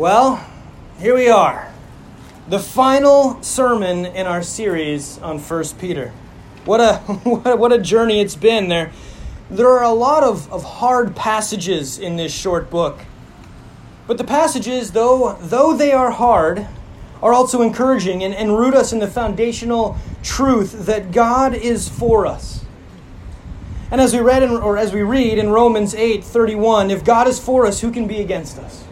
Well, here we are. The final sermon in our series on 1 Peter. What a, what a journey it's been. There, there are a lot of, of hard passages in this short book. But the passages, though, though they are hard, are also encouraging and, and root us in the foundational truth that God is for us. And as we read in, or as we read in Romans 8 31, if God is for us, who can be against us?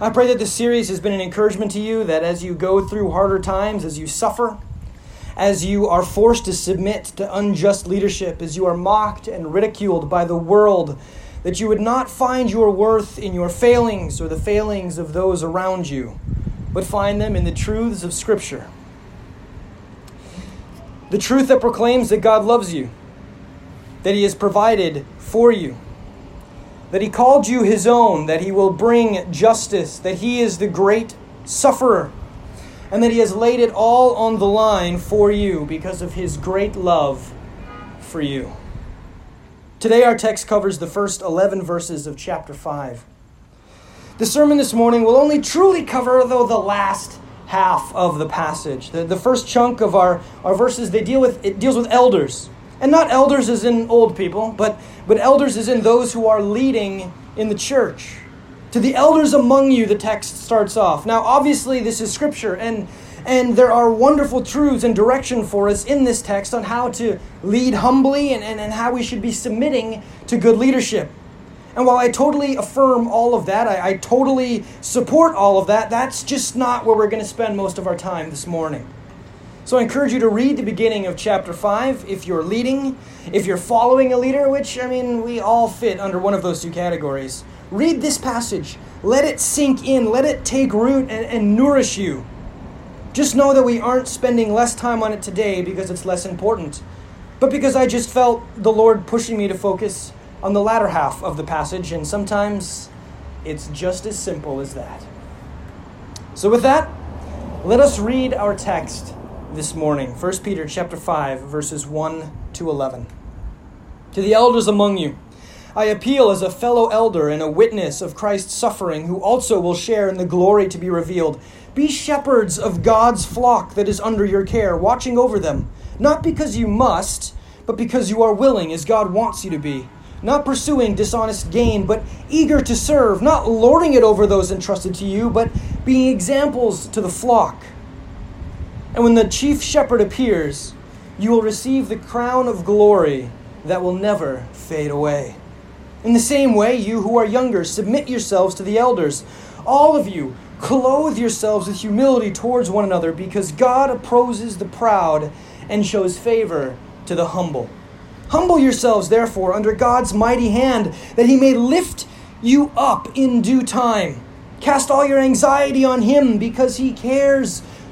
I pray that this series has been an encouragement to you that as you go through harder times, as you suffer, as you are forced to submit to unjust leadership, as you are mocked and ridiculed by the world, that you would not find your worth in your failings or the failings of those around you, but find them in the truths of Scripture. The truth that proclaims that God loves you, that He has provided for you that he called you his own, that he will bring justice, that he is the great sufferer, and that he has laid it all on the line for you because of his great love for you. Today, our text covers the first 11 verses of chapter 5. The sermon this morning will only truly cover, though, the last half of the passage. The, the first chunk of our, our verses, they deal with, it deals with elders and not elders as in old people, but, but elders as in those who are leading in the church. To the elders among you, the text starts off. Now, obviously, this is scripture, and, and there are wonderful truths and direction for us in this text on how to lead humbly and, and, and how we should be submitting to good leadership. And while I totally affirm all of that, I, I totally support all of that, that's just not where we're going to spend most of our time this morning. So I encourage you to read the beginning of chapter 5 if you're leading, if you're following a leader, which, I mean, we all fit under one of those two categories. Read this passage. Let it sink in, let it take root and, and nourish you. Just know that we aren't spending less time on it today because it's less important, but because I just felt the Lord pushing me to focus on the latter half of the passage, and sometimes it's just as simple as that. So, with that, let us read our text this morning. 1 Peter chapter 5 verses 1 to 11. To the elders among you, I appeal as a fellow elder and a witness of Christ's suffering, who also will share in the glory to be revealed. Be shepherds of God's flock that is under your care, watching over them, not because you must, but because you are willing, as God wants you to be. Not pursuing dishonest gain, but eager to serve, not lording it over those entrusted to you, but being examples to the flock. And when the chief shepherd appears, you will receive the crown of glory that will never fade away. In the same way, you who are younger, submit yourselves to the elders. All of you, clothe yourselves with humility towards one another, because God opposes the proud and shows favor to the humble. Humble yourselves, therefore, under God's mighty hand, that he may lift you up in due time. Cast all your anxiety on him, because he cares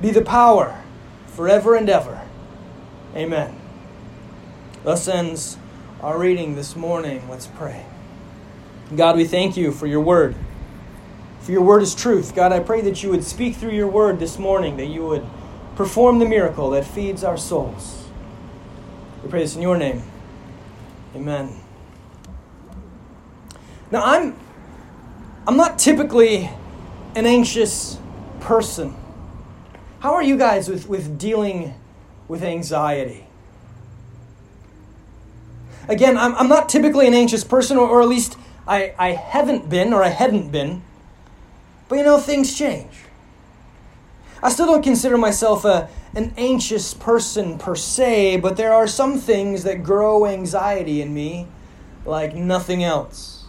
be the power forever and ever. Amen. Thus ends our reading this morning. Let's pray. God, we thank you for your word. For your word is truth. God, I pray that you would speak through your word this morning, that you would perform the miracle that feeds our souls. We pray this in your name. Amen. Now, I'm I'm not typically an anxious person. How are you guys with, with dealing with anxiety? Again, I'm, I'm not typically an anxious person, or, or at least I, I haven't been, or I hadn't been. But you know, things change. I still don't consider myself a, an anxious person per se, but there are some things that grow anxiety in me like nothing else.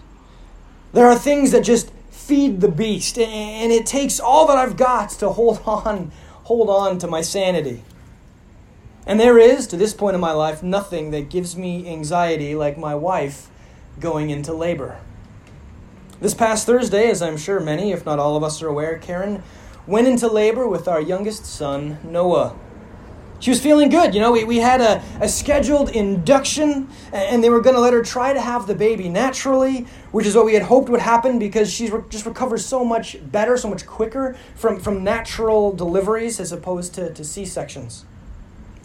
There are things that just feed the beast, and it takes all that I've got to hold on hold on to my sanity. And there is, to this point in my life, nothing that gives me anxiety like my wife going into labor. This past Thursday, as I'm sure many, if not all of us, are aware, Karen went into labor with our youngest son, Noah. She was feeling good. You know, we, we had a, a scheduled induction, and they were going to let her try to have the baby naturally, which is what we had hoped would happen because she's re- just recovers so much better, so much quicker from, from natural deliveries as opposed to, to C sections.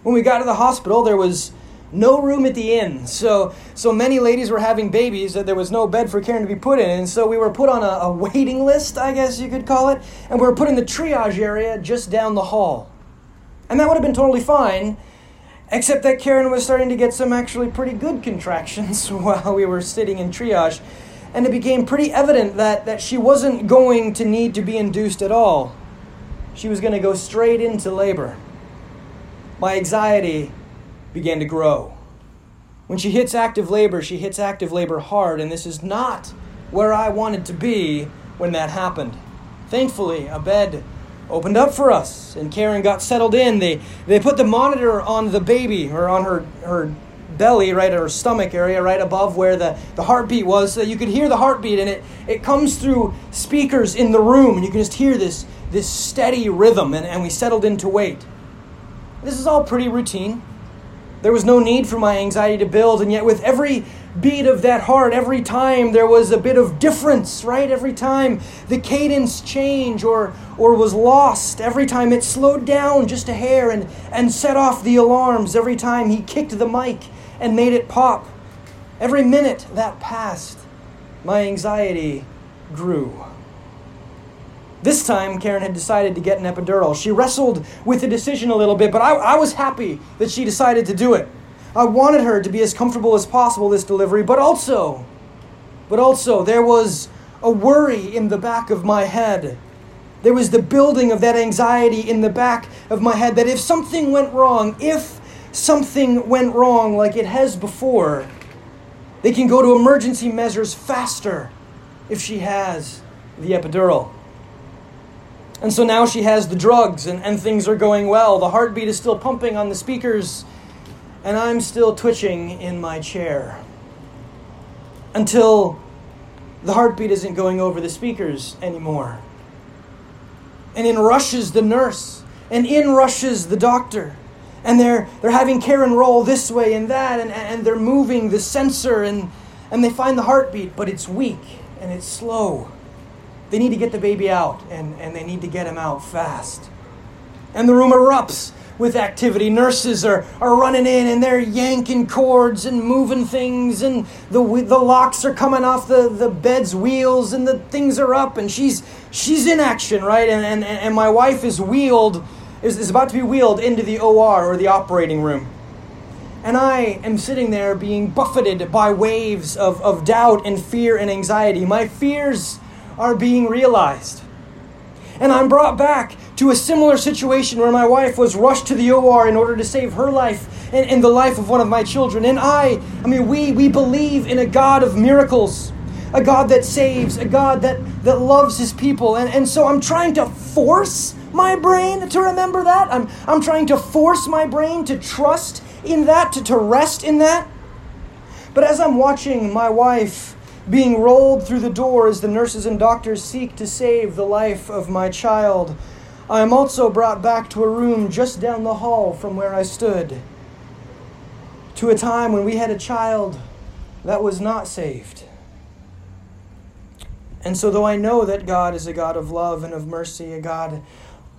When we got to the hospital, there was no room at the inn. So, so many ladies were having babies that there was no bed for Karen to be put in. And so we were put on a, a waiting list, I guess you could call it, and we were put in the triage area just down the hall. And that would have been totally fine, except that Karen was starting to get some actually pretty good contractions while we were sitting in triage. And it became pretty evident that, that she wasn't going to need to be induced at all. She was going to go straight into labor. My anxiety began to grow. When she hits active labor, she hits active labor hard, and this is not where I wanted to be when that happened. Thankfully, a bed opened up for us, and Karen got settled in. They, they put the monitor on the baby, or on her, her belly, right her stomach area, right above where the, the heartbeat was, so you could hear the heartbeat, and it, it comes through speakers in the room, and you can just hear this, this steady rhythm, and, and we settled in to wait. This is all pretty routine. There was no need for my anxiety to build, and yet with every beat of that heart, every time there was a bit of difference, right? Every time the cadence changed or, or was lost, every time it slowed down just a hair and, and set off the alarms, every time he kicked the mic and made it pop, every minute that passed, my anxiety grew. This time, Karen had decided to get an epidural. She wrestled with the decision a little bit, but I, I was happy that she decided to do it. I wanted her to be as comfortable as possible this delivery, but also, but also, there was a worry in the back of my head. There was the building of that anxiety in the back of my head that if something went wrong, if something went wrong like it has before, they can go to emergency measures faster if she has the epidural. And so now she has the drugs and, and things are going well. The heartbeat is still pumping on the speakers, and I'm still twitching in my chair. Until the heartbeat isn't going over the speakers anymore. And in rushes the nurse, and in rushes the doctor. And they're, they're having Karen roll this way and that, and, and they're moving the sensor, and, and they find the heartbeat, but it's weak and it's slow. They need to get the baby out, and, and they need to get him out fast. And the room erupts with activity. Nurses are, are running in and they're yanking cords and moving things, and the, the locks are coming off the, the bed's wheels, and the things are up, and she's, she's in action, right? And, and, and my wife is wheeled, is, is about to be wheeled into the OR or the operating room. And I am sitting there being buffeted by waves of, of doubt and fear and anxiety. My fears are being realized. And I'm brought back to a similar situation where my wife was rushed to the OR in order to save her life and, and the life of one of my children. And I, I mean, we, we believe in a God of miracles, a God that saves, a God that, that loves his people. And, and so I'm trying to force my brain to remember that. I'm, I'm trying to force my brain to trust in that, to, to rest in that. But as I'm watching my wife, being rolled through the door as the nurses and doctors seek to save the life of my child. I am also brought back to a room just down the hall from where I stood, to a time when we had a child that was not saved. And so, though I know that God is a God of love and of mercy, a God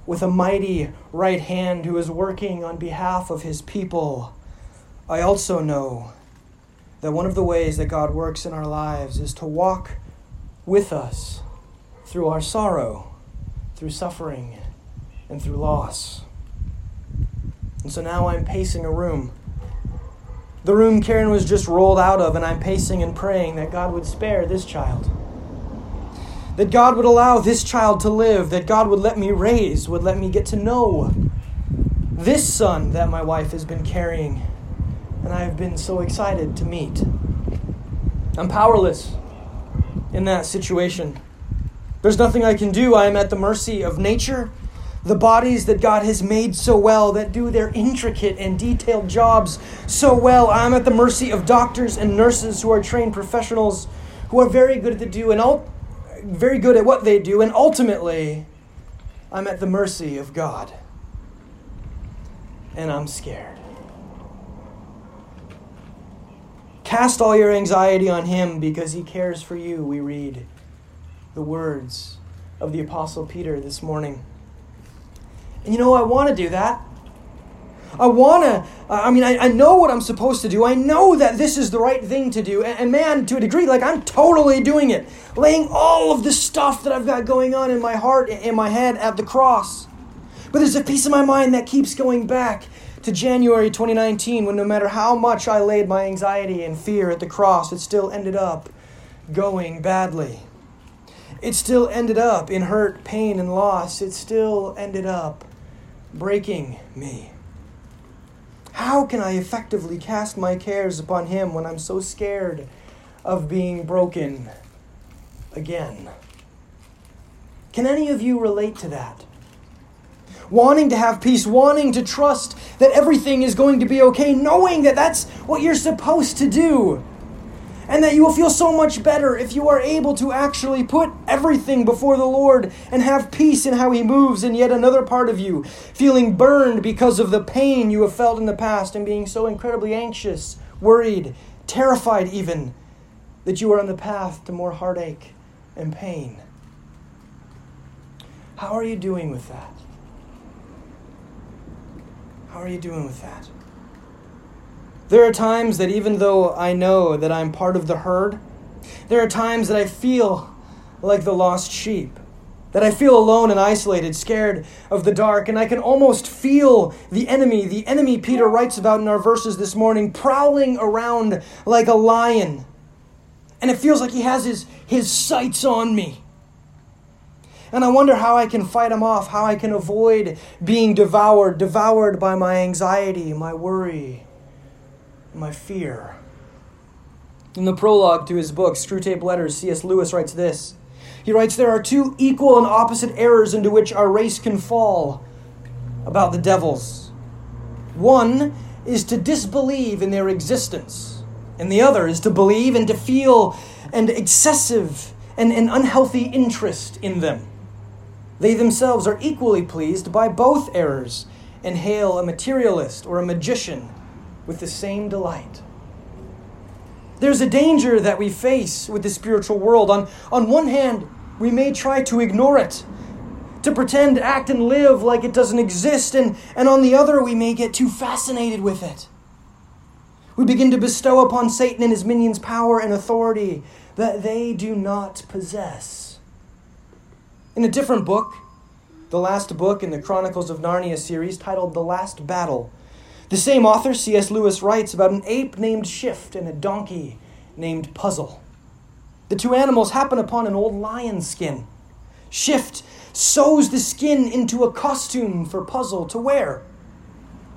with a mighty right hand who is working on behalf of his people, I also know that one of the ways that God works in our lives is to walk with us through our sorrow, through suffering, and through loss. And so now I'm pacing a room. The room Karen was just rolled out of, and I'm pacing and praying that God would spare this child. That God would allow this child to live, that God would let me raise, would let me get to know this son that my wife has been carrying and I have been so excited to meet. I'm powerless in that situation. There's nothing I can do. I am at the mercy of nature. The bodies that God has made so well, that do their intricate and detailed jobs so well. I'm at the mercy of doctors and nurses who are trained professionals who are very good at the do. And very good at what they do, and ultimately, I'm at the mercy of God. And I'm scared. Cast all your anxiety on Him because He cares for you, we read the words of the Apostle Peter this morning. And you know, I want to do that. I want to, I mean, I, I know what I'm supposed to do. I know that this is the right thing to do. And, and, man, to a degree, like I'm totally doing it. Laying all of the stuff that I've got going on in my heart, in my head at the cross. But there's a piece of my mind that keeps going back to January 2019 when no matter how much I laid my anxiety and fear at the cross, it still ended up going badly. It still ended up in hurt, pain, and loss. It still ended up breaking me. How can I effectively cast my cares upon Him when I'm so scared of being broken again? Can any of you relate to that? Wanting to have peace, wanting to trust that everything is going to be okay, knowing that that's what you're supposed to do and that you will feel so much better if you are able to actually put everything before the Lord and have peace in how He moves in yet another part of you, feeling burned because of the pain you have felt in the past and being so incredibly anxious, worried, terrified even, that you are on the path to more heartache and pain. How are you doing with that? How are you doing with that? There are times that even though I know that I'm part of the herd, there are times that I feel like the lost sheep, that I feel alone and isolated, scared of the dark, and I can almost feel the enemy, the enemy Peter writes about in our verses this morning, prowling around like a lion. And it feels like he has his, his sights on me. And I wonder how I can fight them off, how I can avoid being devoured, devoured by my anxiety, my worry, my fear. In the prologue to his book, Screwtape Letters, C.S. Lewis writes this. He writes, There are two equal and opposite errors into which our race can fall about the devils. One is to disbelieve in their existence, and the other is to believe and to feel an excessive and an unhealthy interest in them. They themselves are equally pleased by both errors and hail a materialist or a magician with the same delight. There's a danger that we face with the spiritual world. On, on one hand, we may try to ignore it, to pretend, act, and live like it doesn't exist, and, and on the other, we may get too fascinated with it. We begin to bestow upon Satan and his minions power and authority that they do not possess. In a different book, the last book in the Chronicles of Narnia series, titled The Last Battle, the same author, C.S. Lewis, writes about an ape named Shift and a donkey named Puzzle. The two animals happen upon an old lion skin. Shift sews the skin into a costume for Puzzle to wear.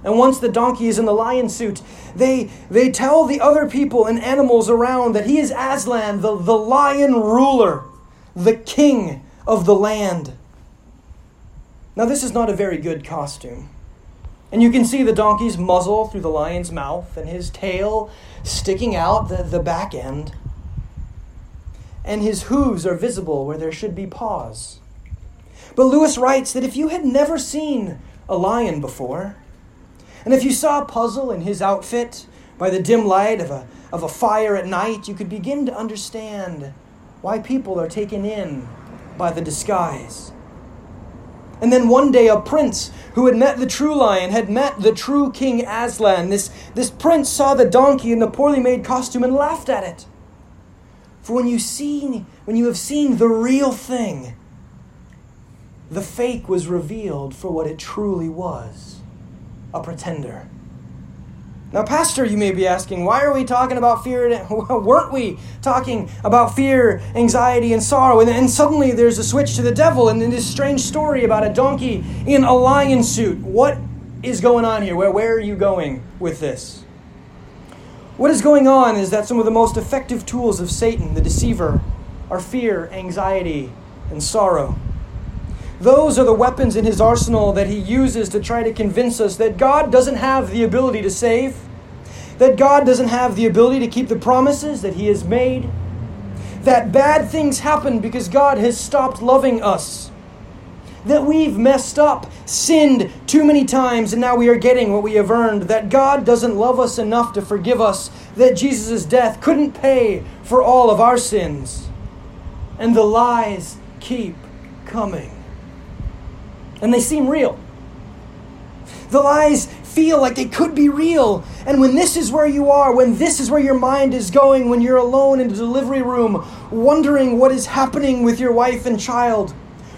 And once the donkey is in the lion suit, they, they tell the other people and animals around that he is Aslan, the, the lion ruler, the king of the land. Now, this is not a very good costume. And you can see the donkey's muzzle through the lion's mouth and his tail sticking out the, the back end. And his hooves are visible where there should be paws. But Lewis writes that if you had never seen a lion before, and if you saw a puzzle in his outfit by the dim light of a, of a fire at night, you could begin to understand why people are taken in by the disguise. And then one day, a prince who had met the true lion had met the true King Aslan. This, this prince saw the donkey in the poorly made costume and laughed at it. For when you, see, when you have seen the real thing, the fake was revealed for what it truly was a pretender. Now, Pastor, you may be asking, why are we talking about fear? Weren't we talking about fear, anxiety, and sorrow? And then suddenly there's a switch to the devil, and then this strange story about a donkey in a lion suit. What is going on here? Where, where are you going with this? What is going on is that some of the most effective tools of Satan, the deceiver, are fear, anxiety, and sorrow. Those are the weapons in his arsenal that he uses to try to convince us that God doesn't have the ability to save, that God doesn't have the ability to keep the promises that he has made, that bad things happen because God has stopped loving us. That we've messed up, sinned too many times, and now we are getting what we have earned. That God doesn't love us enough to forgive us. That Jesus' death couldn't pay for all of our sins. And the lies keep coming. And they seem real. The lies feel like they could be real. And when this is where you are, when this is where your mind is going, when you're alone in the delivery room, wondering what is happening with your wife and child,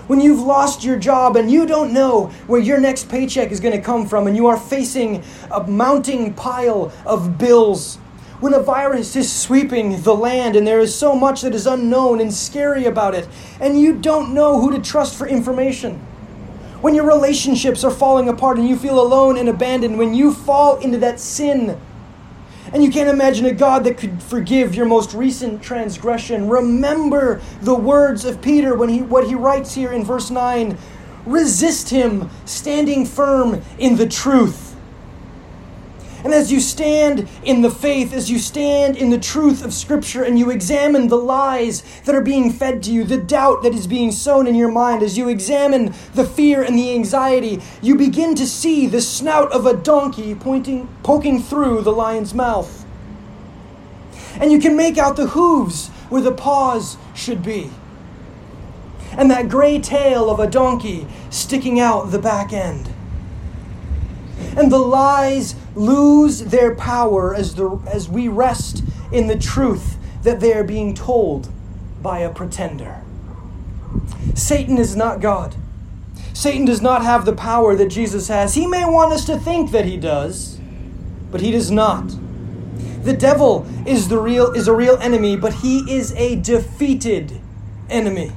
when you've lost your job and you don't know where your next paycheck is going to come from, and you are facing a mounting pile of bills, when a virus is sweeping the land and there is so much that is unknown and scary about it, and you don't know who to trust for information when your relationships are falling apart and you feel alone and abandoned, when you fall into that sin and you can't imagine a God that could forgive your most recent transgression, remember the words of Peter when he what he writes here in verse 9. Resist him, standing firm in the truth. And as you stand in the faith, as you stand in the truth of Scripture, and you examine the lies that are being fed to you, the doubt that is being sown in your mind, as you examine the fear and the anxiety, you begin to see the snout of a donkey pointing, poking through the lion's mouth. And you can make out the hooves where the paws should be. And that gray tail of a donkey sticking out the back end and the lies lose their power as, the, as we rest in the truth that they are being told by a pretender. Satan is not God. Satan does not have the power that Jesus has. He may want us to think that he does, but he does not. The devil is the real is a real enemy, but he is a defeated enemy.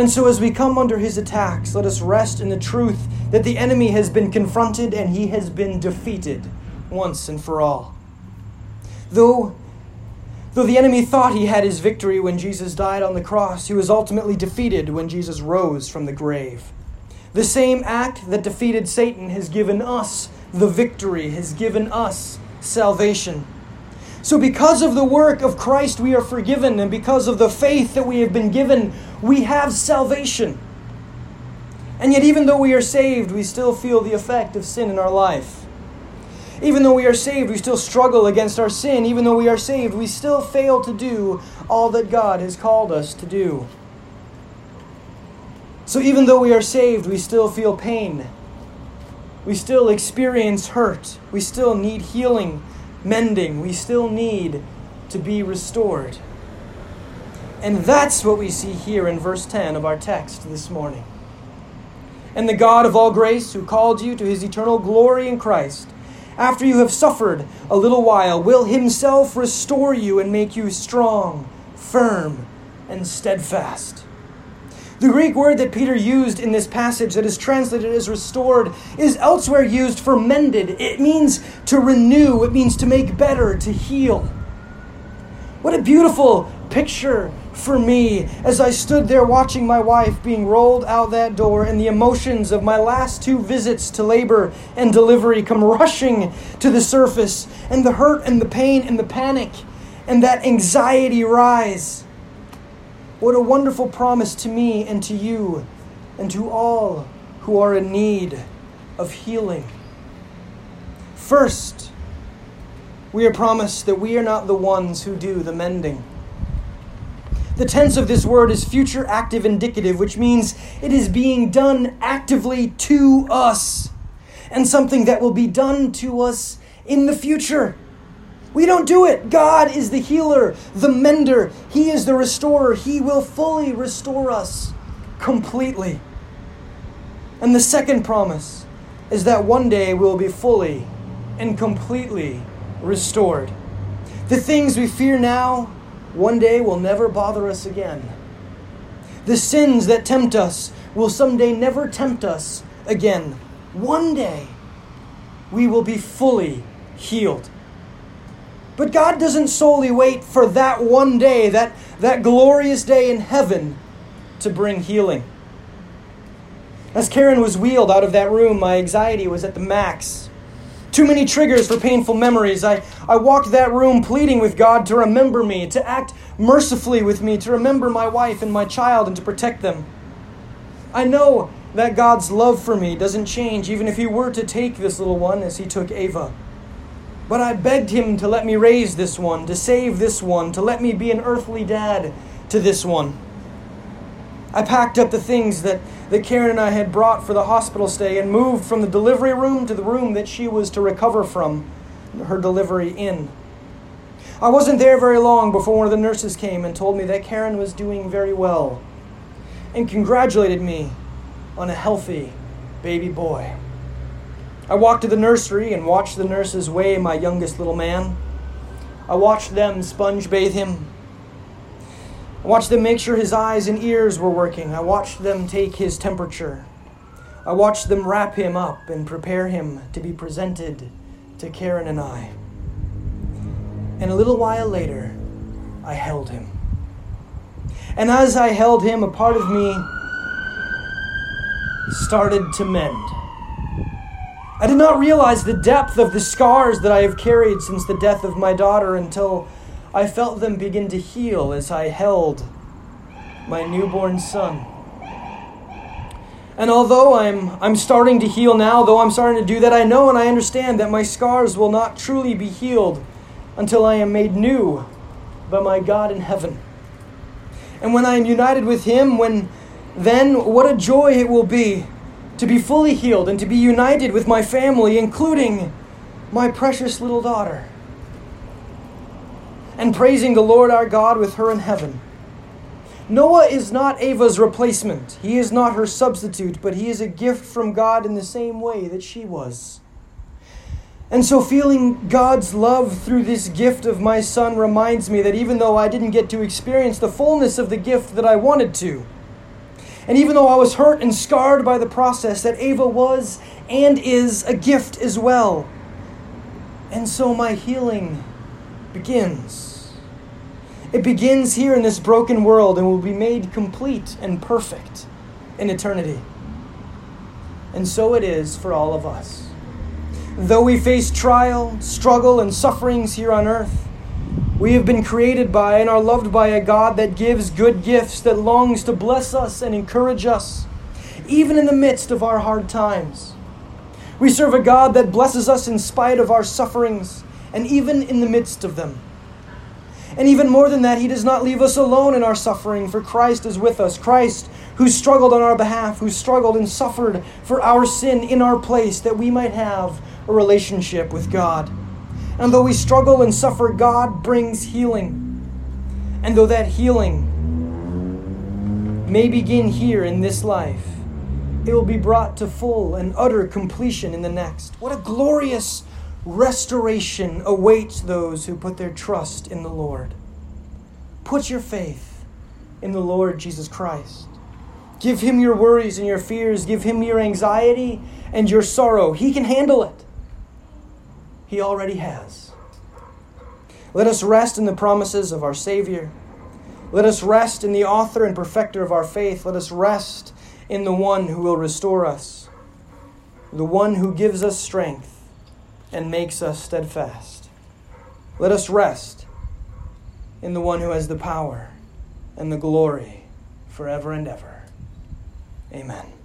And so, as we come under his attacks, let us rest in the truth that the enemy has been confronted and he has been defeated once and for all. Though, though the enemy thought he had his victory when Jesus died on the cross, he was ultimately defeated when Jesus rose from the grave. The same act that defeated Satan has given us the victory, has given us salvation. So, because of the work of Christ, we are forgiven, and because of the faith that we have been given, we have salvation. And yet, even though we are saved, we still feel the effect of sin in our life. Even though we are saved, we still struggle against our sin. Even though we are saved, we still fail to do all that God has called us to do. So, even though we are saved, we still feel pain. We still experience hurt. We still need healing mending. We still need to be restored. And that's what we see here in verse 10 of our text this morning. And the God of all grace, who called you to his eternal glory in Christ, after you have suffered a little while, will himself restore you and make you strong, firm, and steadfast. The Greek word that Peter used in this passage that is translated as restored is elsewhere used for mended. It means to renew, it means to make better, to heal. What a beautiful picture for me as I stood there watching my wife being rolled out that door and the emotions of my last two visits to labor and delivery come rushing to the surface and the hurt and the pain and the panic and that anxiety rise. What a wonderful promise to me and to you and to all who are in need of healing. First, we are promised that we are not the ones who do the mending. The tense of this word is future active indicative, which means it is being done actively to us and something that will be done to us in the future. We don't do it. God is the healer, the mender. He is the restorer. He will fully restore us completely. And the second promise is that one day we'll be fully and completely restored. The things we fear now, one day will never bother us again. The sins that tempt us will someday never tempt us again. One day we will be fully healed. But God doesn't solely wait for that one day, that, that glorious day in heaven, to bring healing. As Karen was wheeled out of that room, my anxiety was at the max. Too many triggers for painful memories. I, I walked that room pleading with God to remember me, to act mercifully with me, to remember my wife and my child, and to protect them. I know that God's love for me doesn't change even if He were to take this little one as He took Ava. But I begged Him to let me raise this one, to save this one, to let me be an earthly dad to this one. I packed up the things that, that Karen and I had brought for the hospital stay and moved from the delivery room to the room that she was to recover from her delivery in. I wasn't there very long before one of the nurses came and told me that Karen was doing very well and congratulated me on a healthy baby boy. I walked to the nursery and watched the nurses weigh my youngest little man. I watched them sponge bathe him I watched them make sure his eyes and ears were working. I watched them take his temperature. I watched them wrap him up and prepare him to be presented to Karen and I. And a little while later, I held him. And as I held him, a part of me started to mend. I did not realize the depth of the scars that I have carried since the death of my daughter until I felt them begin to heal as I held my newborn son. And although I'm, I'm starting to heal now, though I'm starting to do that, I know and I understand that my scars will not truly be healed until I am made new by my God in heaven. And when I am united with Him, when then what a joy it will be to be fully healed and to be united with my family, including my precious little daughter and praising the Lord our God with her in heaven. Noah is not Ava's replacement. He is not her substitute, but he is a gift from God in the same way that she was. And so, feeling God's love through this gift of my son reminds me that even though I didn't get to experience the fullness of the gift that I wanted to, and even though I was hurt and scarred by the process, that Ava was and is a gift as well. And so, my healing begins. It begins here in this broken world and will be made complete and perfect in eternity. And so it is for all of us. Though we face trial, struggle, and sufferings here on earth, we have been created by and are loved by a God that gives good gifts, that longs to bless us and encourage us, even in the midst of our hard times. We serve a God that blesses us in spite of our sufferings and even in the midst of them. And even more than that, He does not leave us alone in our suffering, for Christ is with us. Christ, who struggled on our behalf, who struggled and suffered for our sin in our place, that we might have a relationship with God. And though we struggle and suffer, God brings healing. And though that healing may begin here in this life, it will be brought to full and utter completion in the next. What a glorious Restoration awaits those who put their trust in the Lord. Put your faith in the Lord Jesus Christ. Give him your worries and your fears. Give him your anxiety and your sorrow. He can handle it. He already has. Let us rest in the promises of our Savior. Let us rest in the author and perfecter of our faith. Let us rest in the one who will restore us, the one who gives us strength and makes us steadfast. Let us rest in the one who has the power and the glory forever and ever. Amen.